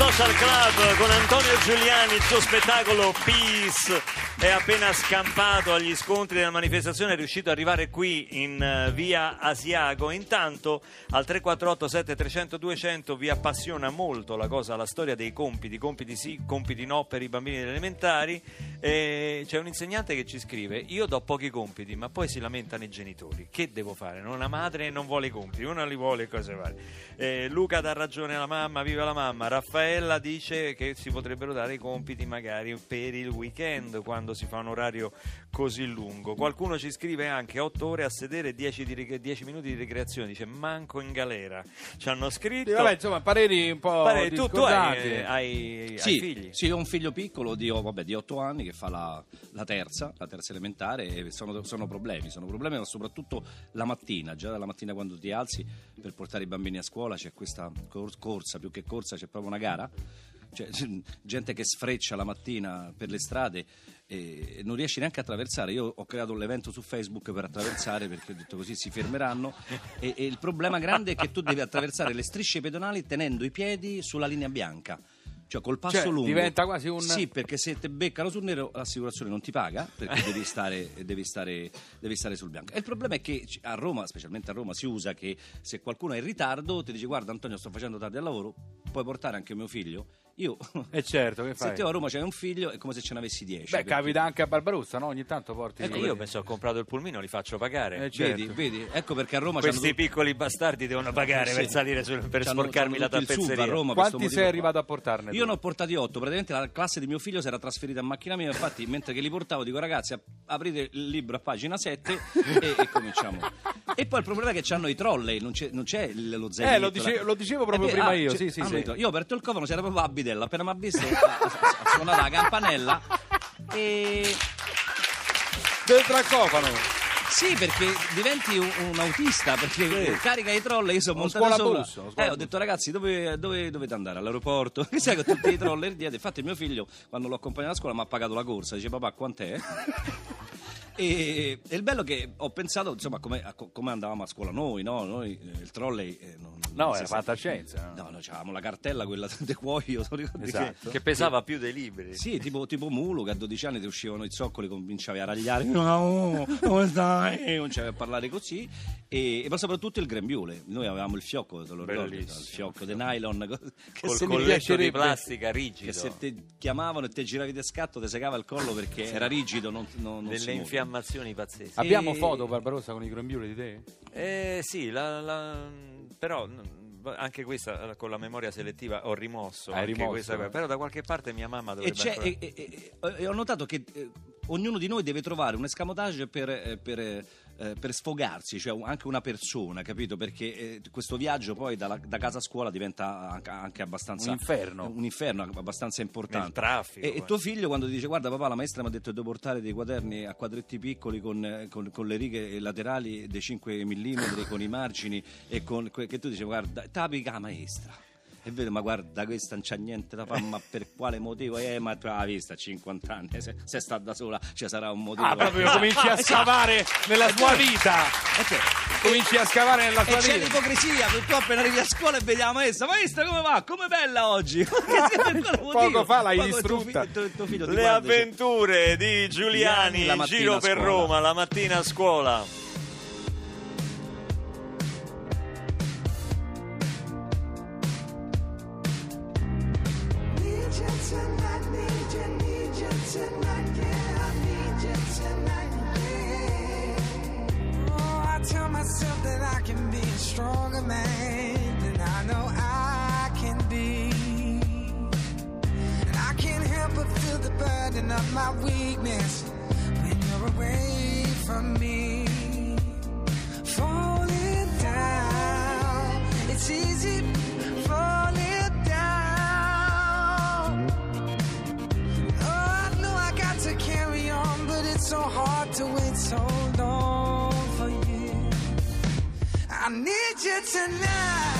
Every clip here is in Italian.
Social Club con Antonio Giuliani, il suo spettacolo Peace è appena scampato agli scontri della manifestazione, è riuscito ad arrivare qui in eh, via Asiago. Intanto al 348 7300 200 vi appassiona molto la cosa, la storia dei compiti, compiti sì, compiti no per i bambini elementari. E c'è un insegnante che ci scrive: Io do pochi compiti, ma poi si lamentano i genitori. Che devo fare? Una madre non vuole i compiti, una li vuole, cose varie. Eh, Luca dà ragione alla mamma, viva la mamma. Raffaella dice che si potrebbero dare i compiti magari per il weekend quando si fa un orario così lungo. Qualcuno ci scrive anche 8 ore a sedere, 10, di, 10 minuti di ricreazione, dice manco in galera. Ci hanno scritto... Sì, vabbè, insomma, pareri un po' Pareri, tu, tu hai, eh, hai- Sì, hai figli? sì, ho un figlio piccolo di, oh, vabbè, di 8 anni che fa la, la terza, la terza elementare e sono, sono problemi, sono problemi ma soprattutto la mattina, già dalla mattina quando ti alzi per portare i bambini a scuola c'è questa cor- corsa, più che corsa c'è proprio una gara, cioè, gente che sfreccia la mattina per le strade e non riesci neanche a attraversare. Io ho creato l'evento su Facebook per attraversare perché ho detto così si fermeranno e, e il problema grande è che tu devi attraversare le strisce pedonali tenendo i piedi sulla linea bianca. Cioè col passo Cioè, lungo diventa quasi un- Sì, perché se ti beccano sul nero l'assicurazione non ti paga perché devi stare, devi stare- devi stare sul bianco. E il problema è che a Roma, specialmente a Roma, si usa che se qualcuno è in ritardo ti dice guarda Antonio sto facendo tardi al lavoro, puoi portare anche mio figlio? Io... E certo, che Se fai? te a Roma c'hai un figlio è come se ce n'avessi dieci. Beh, perché- capita anche a Barbarossa, no? Ogni tanto porti... Ecco, io mi sono comprato il pulmino, li faccio pagare. Eh, certo. Vedi, vedi, ecco perché a Roma Questi piccoli bastardi devono pagare Sì. per salire sul- per c'hanno- sporcarmi c'hanno la tappezzeria. a Roma Quanti sei arrivato a portarne? Io tu? ne ho portati otto, praticamente la classe di mio figlio si era trasferita in macchina mia, infatti mentre che li portavo dico ragazzi aprite il libro a pagina 7 e, e cominciamo. E poi il problema è che c'hanno i trolley, non c'è, non c'è lo zainetto. Eh, lo, dice- la- lo dicevo proprio Eh beh, prima ah, io, sì, sì, hanno sì. Io ho aperto il cofano, c'era proprio Abidella, appena mi ha visto ha, ha- ha suonato la campanella e... Del tracofano. Sì, perché diventi un, un autista, perché carica i trolley, io sono Uno montato sopra. Eh, scuolabus. ho detto ragazzi, dove, dove dovete andare? All'aeroporto? Che sai che tutti i troller dietro. Infatti mio figlio, quando l'ho accompagnato a scuola, mi ha pagato la corsa. Dice papà, quant'è? E, e il bello che ho pensato, insomma, come, a co- come andavamo a scuola noi, no? Noi, eh, il trolley... eh, non, No, non era si sa- fantascienza. no? No, noi avevamo la cartella, quella de cuoio, ti ricordi? Esatto. Che pesava più dei libri. Sì, tipo, tipo Mulu che a 12 anni ti uscivano i zoccoli, cominciavi a ragliare, no, come stai? Cominciavi a parlare così. E, e poi soprattutto il grembiule. Noi avevamo il fiocco, te lo ricordi? Bellissimo. Il fiocco di nylon co- che Col se, colletto di piacerebbe- plastica rigido. che se te chiamavano e te giravi di scatto ti segava il collo perché era rigido, non, non, non si delle muove. Infiammazioni pazzesche. Abbiamo E- foto, Barbarossa, con i grembiuli di te? Eh, sì, la- la- però anche questa eh, con la memoria selettiva ho rimosso. Hai rimosso, questa eh. Però da qualche parte mia mamma E, dovrebbe c'è- ancora- e- e- e- e ho notato che eh, ognuno di noi deve trovare un escamotage per, eh, per, eh, eh, per sfogarsi, cioè anche una persona, capito? Perché eh, questo viaggio poi dalla- da casa a scuola diventa anche, anche abbastanza Un inferno. un inferno abbastanza importante. Nel traffico, E, e poi. tuo figlio quando ti dice guarda papà la maestra mi ha detto che devo portare dei quaderni a quadretti piccoli con, eh, con- con le righe laterali dei 5 mm, con i margini e con che tu dici guarda tapica maestra. E vedo, ma guarda, questa non c'ha niente da fare, ma per quale motivo? Eh, ma tu l'hai vista a 50 anni, se, se sta da sola ci sarà un motivo. Ah, proprio cominci a scavare nella sua vita. E che- Cominci a scavare nella e sua c'è vita. l'ipocrisia, perché tu appena arrivi a scuola e vedi la maestra, maestra come va? Come bella oggi? Motivo? Poco fa l'hai distrutta. Le dice, avventure di Giuliani la in giro per. Roma la mattina a scuola. I can be a stronger man than I know I can be. And I can't help but feel the burden of my weakness when you're away from me. Falling down, it's easy I need you tonight.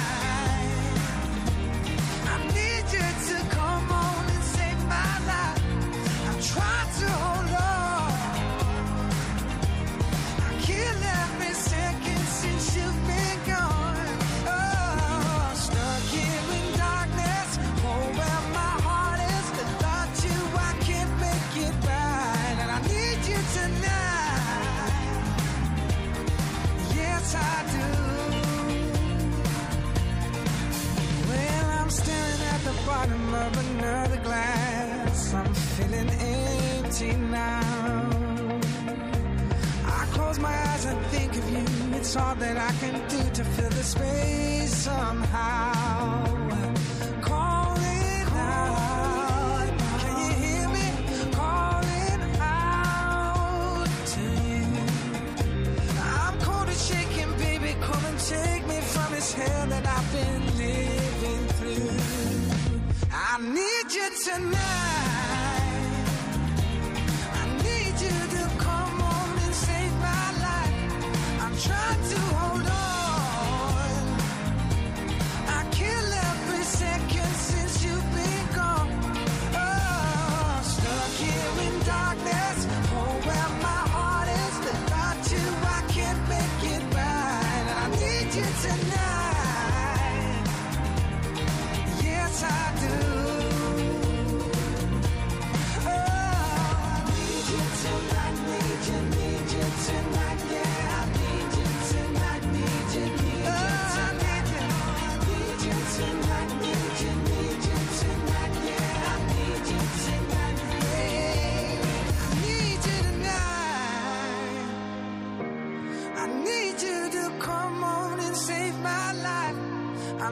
Tonight.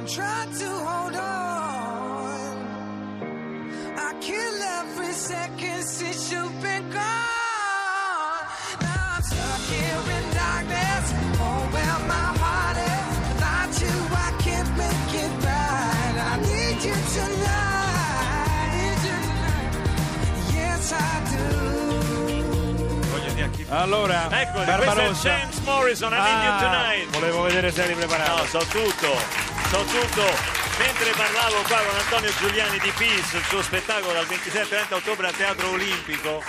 Trying to hold on. I kill every second since you've been gone. Now I'm stuck here in darkness. Oh, where my heart is. Without you, I can't make it right. I need you tonight. Yes, I do. Allora, Eccoli, questo è. James Morrison, I Need You Ah, Tonight. Volevo vedere se eri preparato. No, so tutto, so tutto. Mentre parlavo qua con Antonio Giuliani di Peace, il suo spettacolo dal 27-30 ottobre al Teatro Olimpico,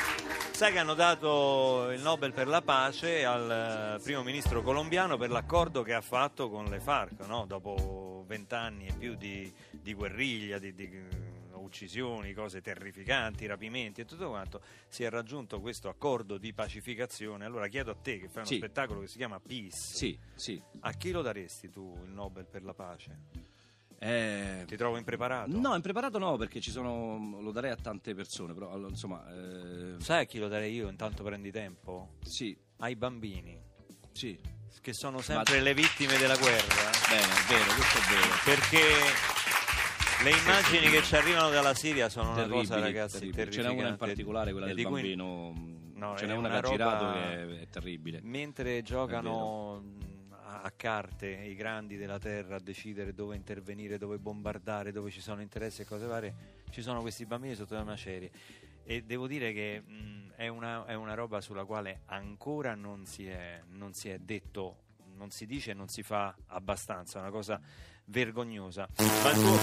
sai che hanno dato il Nobel per la pace al eh, primo ministro colombiano per l'accordo che ha fatto con le FARC, no? dopo vent'anni e più di, di guerriglia, di, di, uccisioni, cose terrificanti, rapimenti e tutto quanto, si è raggiunto questo accordo di pacificazione. Allora chiedo a te che fai uno Sì. spettacolo che si chiama Peace. Sì, sì. A chi lo daresti tu il Nobel per la pace? Eh, Ti trovo impreparato? no, impreparato no, perché ci sono. Lo darei a tante persone, però insomma. eh, Sai a chi lo darei io? Intanto prendi tempo? sì, Ai bambini, sì. che sono sempre le vittime della guerra. Bene, è vero, questo è vero. Perché le immagini che ci arrivano dalla Siria sono una cosa, ragazzi, terribili. Ce n'è una in particolare, quella E del bambino. No, Ce n'è una, una che ha girato che è, è terribile. Mentre giocano mh, a carte i grandi della terra a decidere dove intervenire, dove bombardare, dove ci sono interessi e cose varie, ci sono questi bambini sotto le macerie. E devo dire che mh, è, una, è una roba sulla quale ancora non si, è, non si è detto, non si dice e non si fa abbastanza, è una cosa vergognosa. Ma, tuo-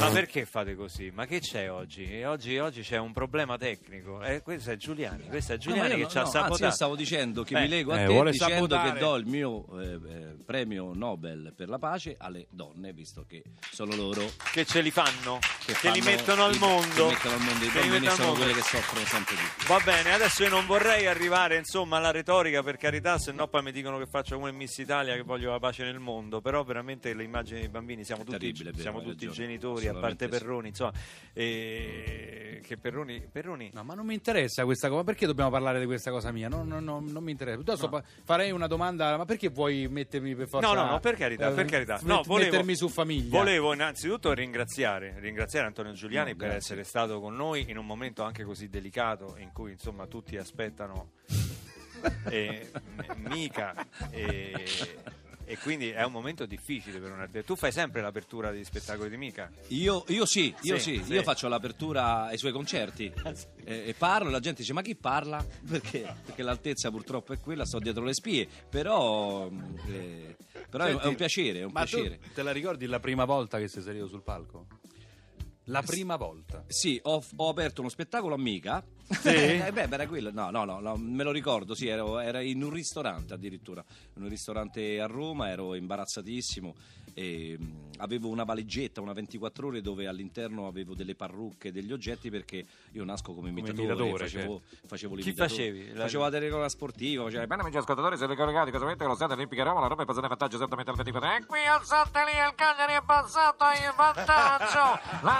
ma perché fate così? Ma che c'è oggi? Oggi, oggi c'è un problema tecnico. Eh, questo è Giuliani, questo è No, Giuliani io che no, ci ha no, anzi, sabotato. io stavo dicendo che Eh, mi lego a eh, te dicendo sabotare. che do il mio eh, eh, premio Nobel per la pace alle donne, visto che sono loro che ce li fanno, che, che li fanno mettono al i- mondo. Che mettono al mondo i Che li bambini sono mondo. quelle che soffrono sempre di più. Va bene, adesso io non vorrei arrivare insomma alla retorica per carità, se no poi mi dicono che faccio come Miss Italia che voglio la pace nel mondo, però veramente le immagini dei bambini siamo È tutti, terribile, vero, siamo hai tutti ragione. genitori, a parte. Perroni, insomma, e che Perroni, Perroni No, ma non mi interessa questa cosa. Ma perché dobbiamo parlare di questa cosa mia? No, no, no, non mi interessa. Piuttosto pa- farei una domanda: ma perché vuoi mettermi per forza? No, no, no, per carità, eh, per carità. met- No, volevo- mettermi su famiglia. Volevo innanzitutto ringraziare, ringraziare Antonio Giuliani No, per grazie. essere stato con noi in un momento anche così delicato in cui insomma tutti aspettano eh, m- mica e, e quindi è un momento difficile per un artista. Tu fai sempre l'apertura degli spettacoli di Mica? Io, io sì, io Sì, sì, sì. io faccio l'apertura ai suoi concerti eh, e parlo e la gente dice ma chi parla? Perché, perché l'altezza purtroppo è quella, sto dietro le spie, però, eh, però è, un- è un piacere, è un piacere. te la ricordi la prima volta che sei salito sul palco? La prima volta. Sì, ho, ho aperto uno spettacolo a Mica. Sì? Eh, beh, era quello. No, no, no, no, me lo ricordo, sì, ero- era in un ristorante addirittura. In un ristorante a Roma, ero imbarazzatissimo. E, mh, avevo una valigetta, una 24 ore dove all'interno avevo delle parrucche, degli oggetti perché io nasco come imitatore, imitatore, facevo, facevo Chi l'imitatore. facevi? La- Facevo la telecronaca sportiva, facevo Bene amici ascoltatori, siete collegati casualmente con lo stadio olimpico Roma, la Roma è passata in vantaggio esattamente al 24 e qui al Sant'Elia il Cagliari è passato in vantaggio la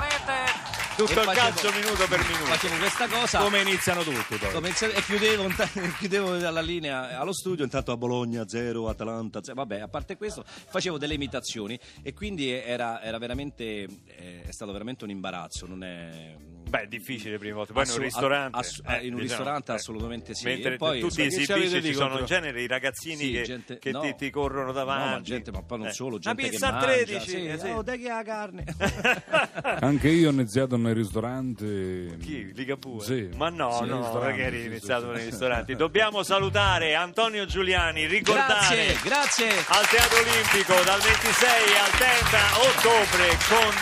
Tutto E il facevo- calcio minuto per minuto. Facevo questa cosa. Come iniziano tutti poi. Come inizia- e chiudevo, chiudevo dalla linea allo studio, intanto a Bologna 0, Atalanta 0. Vabbè, a parte questo, facevo delle imitazioni e quindi era, era veramente, eh, è stato veramente un imbarazzo. Non è. Beh, è difficile le prime volte. Poi in un Assu- ristorante. ass- eh, in un diciamo, ristorante eh. assolutamente sì. Mentre E poi, tu ti insomma, che ci sono in genere i ragazzini Sì, che, gente- che no. ti, ti corrono davanti. No, ma gente, ma poi non Eh. solo, gente pizza che a mangia. 13. Sì, eh, sì. oh, dai che ha la carne. Anche io ho iniziato nel ristorante. Chi? Ligapure? Sì. Ma no, Sì, no, perché eri iniziato nei ristoranti. Dobbiamo salutare Antonio Giuliani, ricordare grazie, grazie. al Teatro Olimpico dal 26 al 30 ottobre con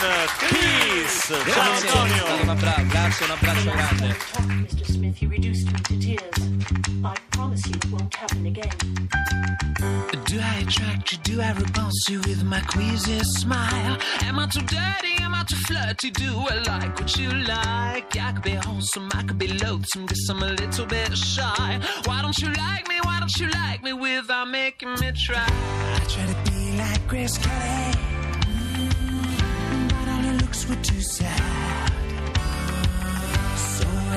Peace. Ciao Antonio. Un abbraccio, un abbraccio grande. Mr. Smith, you reduced me to tears. I promise you it won't happen again. Do I attract you? Do I repulse you with my queasy smile? Am I too dirty? Am I too flirty? Do I like what you like? I could be wholesome, I could be loathsome, guess I'm a little bit shy. Why don't you like me? Why don't you like me without making me try? I try to be like Grace Kelly, mm, but all her looks were too sad.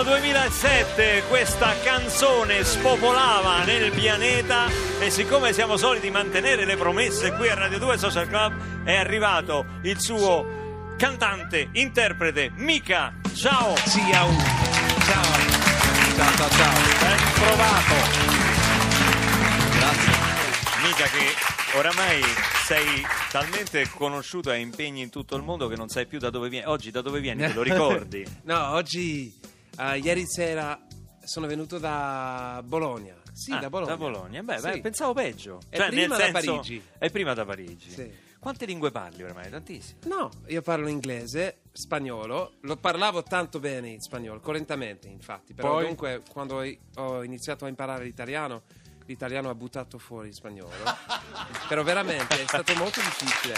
Correva l'anno 2007, questa canzone spopolava nel pianeta e siccome siamo soliti mantenere le promesse qui a Radio 2 Social Club è arrivato il suo cantante, interprete, Mika. Ciao! Ciao. Ciao. Ciao, ciao, ciao. Ben trovato! Grazie. Mica che oramai sei talmente conosciuto e impegni in tutto il mondo che non sai più da dove vieni. Oggi da dove vieni? Te lo ricordi? No, oggi, eh, ieri sera sono venuto da Bologna. Sì, Ah, da Bologna. Da Bologna. Beh, Sì. beh, pensavo peggio. È Cioè, prima da senso, Parigi. È prima da Parigi. Sì. Quante lingue parli oramai? Tantissime. No, io parlo inglese, spagnolo, lo parlavo tanto bene in spagnolo, correntemente infatti, però Poi? comunque quando ho- ho iniziato a imparare l'italiano, l'italiano ha buttato fuori il spagnolo. però veramente è stato molto difficile.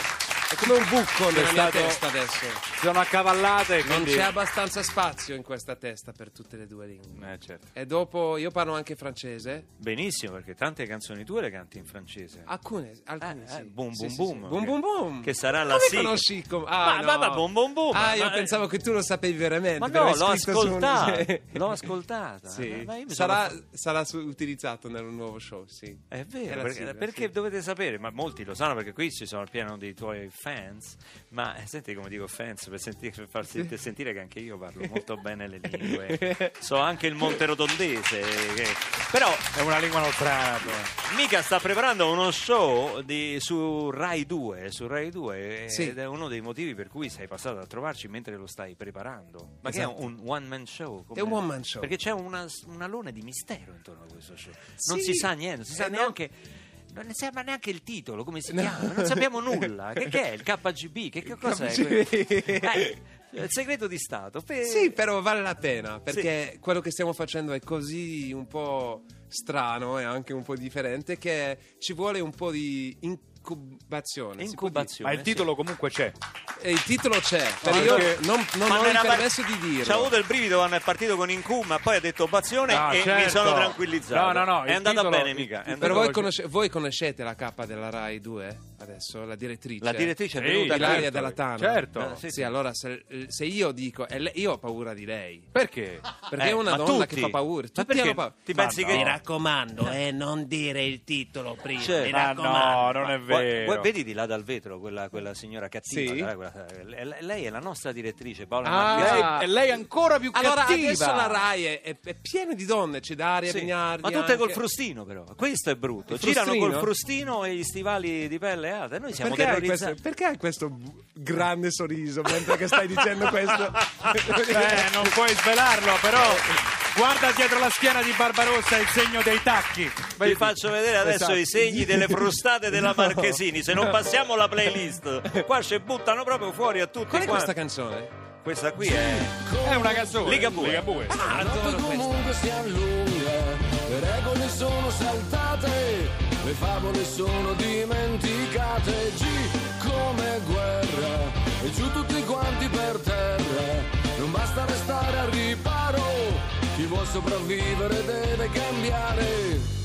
È come un buco nella mia testa adesso. Sono accavallate e Non quindi... c'è abbastanza spazio in questa testa per tutte le due lingue. Eh, certo. E dopo io parlo anche francese. Benissimo, perché tante canzoni tue le canti in francese. Alcune, alcune Eh, sì. eh, boom, Sì, boom, sì, boom. sì. Boom boom boom. Che sarà la Come sigla. conosci com- Ah, Ma- no. ma- ma boom, boom, boom, Ah, io ma- pensavo che tu lo sapevi veramente. Ma no, è l'ho su un- ascoltata. L'ho ascoltata. Sì. Eh, ma sarà, sono- sarà su- utilizzato nel nuovo show, sì. È È vero, la perché, sigla, perché sì. dovete sapere, ma molti lo sanno perché qui ci sono il pieno dei tuoi fans, ma eh, senti come dico fans per, senti- per far senti- sentire che anche io parlo molto bene le lingue. So anche il monterodondese, che- però È una lingua nostrana. Mica sta preparando uno show di- su Rai 2, su Rai 2 Sì. ed è uno dei motivi per cui sei passato a trovarci mentre lo stai preparando. Ma che Esatto. è un one man show? È un one man show. Perché c'è una, un alone di mistero intorno a questo show. Non Sì. si sa niente, non si sa Eh, no. Non ne sembra neanche il titolo, come si chiama? Non sappiamo nulla. Che, che è il KGB? Che, che cos'è? Eh, il segreto di Stato. Pe- Sì, però vale la pena perché quello che stiamo facendo è così un po' strano e anche un po' differente che ci vuole un po' di incubazione. Incubazione. Ma il titolo comunque c'è. E il titolo c'è, io non, non ho il permesso di dirlo. C'ha avuto il brivido quando è partito con Incum, ma poi ha detto Bazione No, e mi certo. sono tranquillizzato. No, no, no, È andata titolo- bene, mica. Però voi, conosce- voi conoscete la capa della Rai 2 adesso, la direttrice? La direttrice è Sì, venuta Ilaria qui. della Tana. Certo. Eh, sì, Sì, sì. allora se, se io dico, lei- io ho paura di lei. Perché? Perché Eh, è una ma donna tutti? che fa paura. Ma Tutti perché? hanno paura. Ti pensi Ma che... no. raccomando, eh, non dire il titolo prima. Cioè, mi Ma raccomando. no, non è vero. guarda, vedi di là dal vetro quella, quella signora cattiva, Sì. dai, quella- eh, lei è la nostra direttrice Paola Ah. Lei, e lei è ancora più Allora cattiva. adesso la Rai è, è- è piena di donne, c'è Daria Sì, Vignardi. ma tutte col anche. frustino però questo è brutto girano col frustino e gli stivali di pelle e noi siamo Perché hai, terrorizzati questo, perché hai questo grande sorriso mentre che stai dicendo questo? Eh, non puoi svelarlo, però guarda dietro la schiena di Barbarossa il segno dei tacchi. vi faccio vedere adesso Esatto. i segni delle frustate della Marchesini se non passiamo la playlist qua ci buttano proprio fuori a tutti Qual è questa canzone? questa qui è È una canzone. Ligabue. Ligabue. Adoro questa. comunque si allunga, le regole sono saltate, le favole sono dimenticate, G come guerra, e giù tutti quanti per terra, non basta restare al riparo, chi vuol sopravvivere deve cambiare.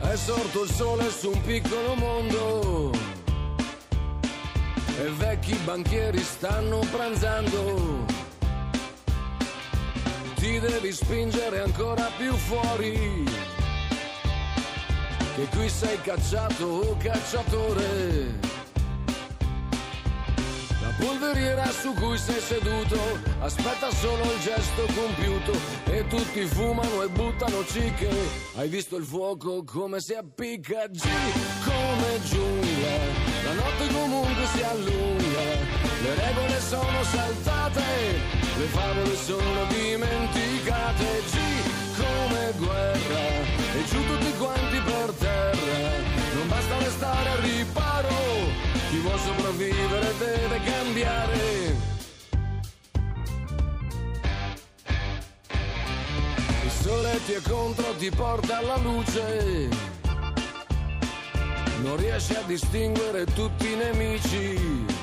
È sorto il sole su un piccolo mondo e vecchi banchieri stanno pranzando. Ti devi spingere ancora più fuori, che qui sei cacciato o cacciatore. La polveriera su cui sei seduto aspetta solo il gesto compiuto e tutti fumano e buttano cicche. Hai visto il fuoco come si appicca? G come giungla, la notte comunque si allunga, le regole sono saltate, le favole sono dimenticate. G come guerra, e giù tutti quanti per terra, non basta restare al riparo, chi vuol sopravvivere deve cambiare. Il sole ti è contro, ti porta alla luce. Non riesci a distinguere tutti i nemici.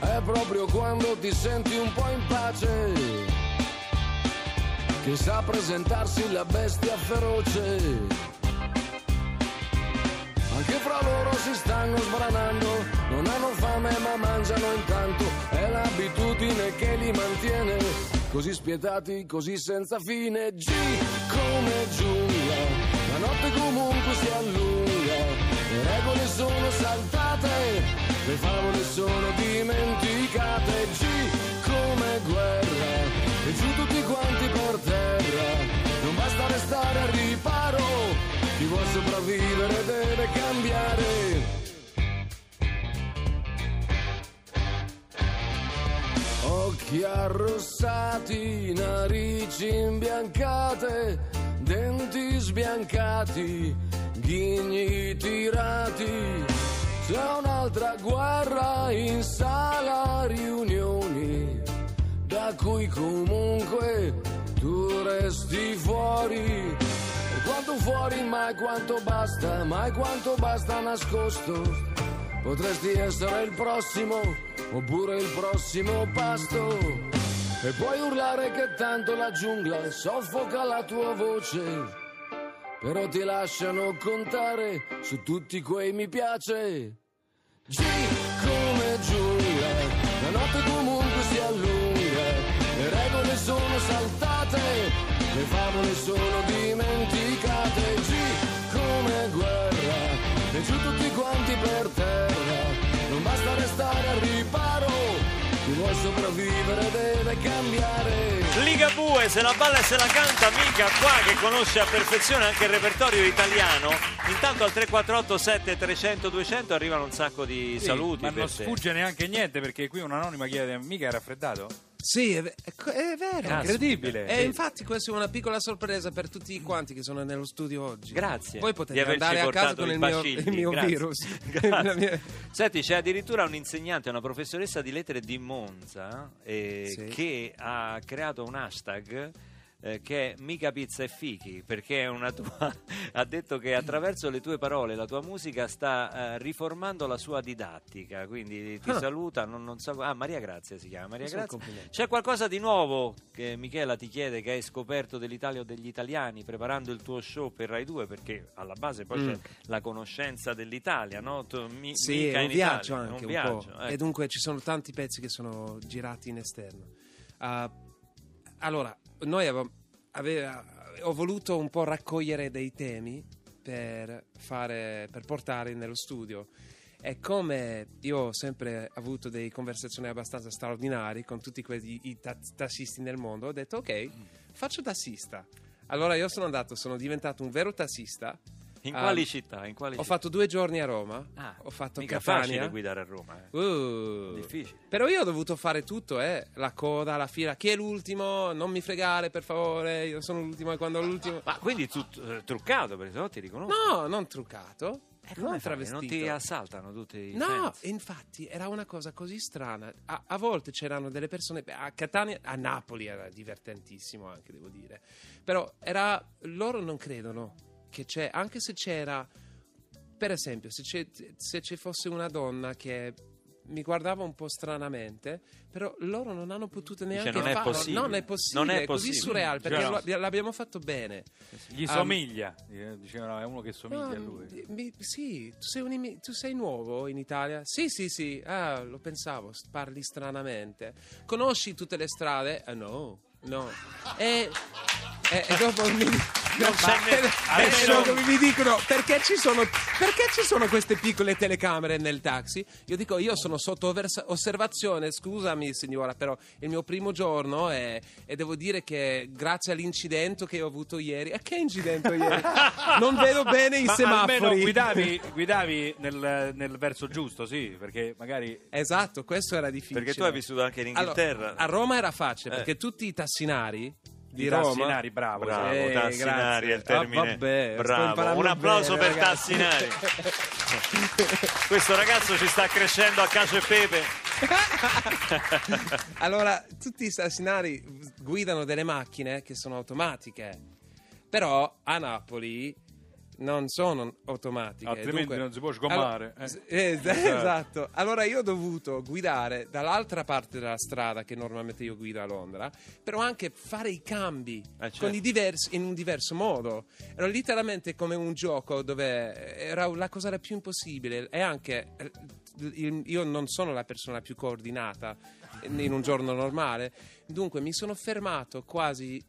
È proprio quando ti senti un po' in pace che sa presentarsi la bestia feroce. Anche fra loro si stanno sbranando, non hanno fame ma mangiano intanto, è l'abitudine che li mantiene così spietati, così senza fine. G come giungla, la notte comunque si allunga, le regole sono saltate, le favole sono sopravvivere deve cambiare. Occhi arrossati, narici imbiancate, denti sbiancati, ghigni tirati. C'è un'altra guerra in sala riunioni, da cui comunque tu resti fuori. Quanto fuori, mai quanto basta, mai quanto basta nascosto. Potresti essere il prossimo, oppure il prossimo pasto. E puoi urlare che tanto la giungla soffoca la tua voce. Però ti lasciano contare su tutti quei mi piace. G sopravvivere deve cambiare. Liga Bue, se la balla e se la canta, mica qua che conosce a perfezione anche il repertorio italiano. Intanto al 348 7300 200 arrivano un sacco di Sì, saluti. ma per non te. sfugge neanche niente perché qui un anonima chiede mica è raffreddato? Sì, è, è è vero. Caspita. Incredibile. E infatti questa è una piccola sorpresa per tutti quanti che sono nello studio oggi. Grazie Voi potete andare a casa con il mio, il mio Grazie. virus. Mia- Senti, c'è addirittura un'insegnante, una professoressa di lettere di Monza eh, Sì. che ha creato un hashtag eh, che è mica pizza e fichi perché è una tua ha detto che attraverso le tue parole la tua musica sta eh, riformando la sua didattica quindi ti Ah. saluta non, non so ah Maria Grazia si chiama Maria Grazia c'è qualcosa di nuovo che Michela ti chiede che hai scoperto dell'Italia o degli italiani preparando il tuo show per Rai 2 perché alla base poi Mm. c'è la conoscenza dell'Italia no? Tu, mi- Sì, mica è un viaggio Italia, anche un viaggio, po'. ecco. E dunque ci sono tanti pezzi che sono girati in esterno. Ah, allora, noi avevamo, aveva- ho voluto un po' raccogliere dei temi per, fare, per portare nello studio. E come io ho sempre avuto delle conversazioni abbastanza straordinarie con tutti quei i ta- tassisti nel mondo, ho detto ok, faccio tassista. Allora io sono andato, sono diventato un vero tassista. In Ah, quali città? In quali Ho città? fatto due giorni a Roma, Ah, ho fatto mica Catania. facile guidare a Roma eh. Uh. difficile Però io ho dovuto fare tutto, eh. La coda, la fila. Chi è l'ultimo? Non mi fregare, per favore. Io sono l'ultimo e quando l'ultimo. ma quindi tu eh, truccato perché sennò ti riconosco No, non truccato. Eh, come non non ti assaltano tutti i No, fans? infatti era una cosa così strana. A, a volte c'erano delle persone a Catania, a Napoli era divertentissimo anche, devo dire. Però era loro non credono che c'è, anche se c'era per esempio, se, c'è- se ci fosse una donna che mi guardava un po' stranamente, però loro non hanno potuto neanche non è farlo. possibile. Non è possibile, Non è è così possibile. surreale perché Già. lo- l'abbiamo fatto bene. Gli Um, somiglia, dicevano è uno che somiglia No, a lui. mi- sì, tu sei, un tu sei nuovo in Italia? Sì, sì, sì, ah, lo pensavo, parli stranamente. Conosci tutte le strade? Ah, no, no. E, e- e dopo mi, Non c'è ne- e adesso- dopo mi dicono perché ci, sono, perché ci sono queste piccole telecamere nel taxi? Io dico, io sono sotto osservazione, scusami signora, però il mio primo giorno è- e devo dire che grazie all'incidente che ho avuto ieri, e che incidente ieri? Non vedo bene i Ma semafori. almeno guidavi, guidavi nel, nel verso giusto, sì, perché magari... Esatto, questo era difficile. perché tu hai vissuto anche in Inghilterra Allora, a Roma era facile Eh. perché tutti i tassinari di I Roma tassinari, bravo. Bravo, Eh, Tassinari è il grazie. Ah, termine. vabbè, sto Bravo, un applauso bene, per ragazzi. Tassinari. Questo ragazzo ci sta crescendo a cacio e pepe. allora, tutti i tassinari guidano delle macchine che sono automatiche, però a Napoli non sono automatiche. Altrimenti Dunque- non si può sgommare, Allora, eh. es- esatto. Allora io ho dovuto guidare dall'altra parte della strada che normalmente io guido a Londra, però anche fare i cambi Eh, certo. con i diversi- in un diverso modo. Era letteralmente come un gioco dove era la cosa più impossibile e anche eh, io non sono la persona più coordinata in un giorno normale, dunque mi sono fermato quasi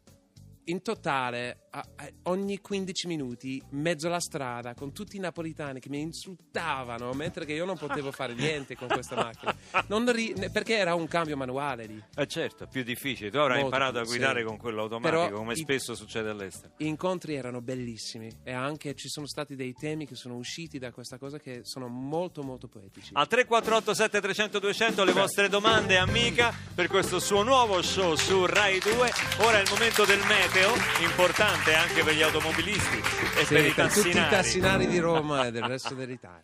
in totale a- a- ogni 15 minuti mezzo alla strada con tutti i napolitani che mi insultavano mentre che io non potevo fare niente con questa macchina Non ri- ne- perché era un cambio manuale lì Eh certo, più difficile. Tu avrai Molto imparato a guidare sì. con quello automatico, Però come i- spesso succede all'estero. gli incontri erano bellissimi e anche ci sono stati dei temi che sono usciti da questa cosa che sono molto molto poetici Al 348 7300 200 le vostre domande amica per questo suo nuovo show su Rai 2. Ora è il momento del meteo, importante anche per gli automobilisti e Sì, per i per tutti i tassinari. tassinari di Roma e del resto dell'Italia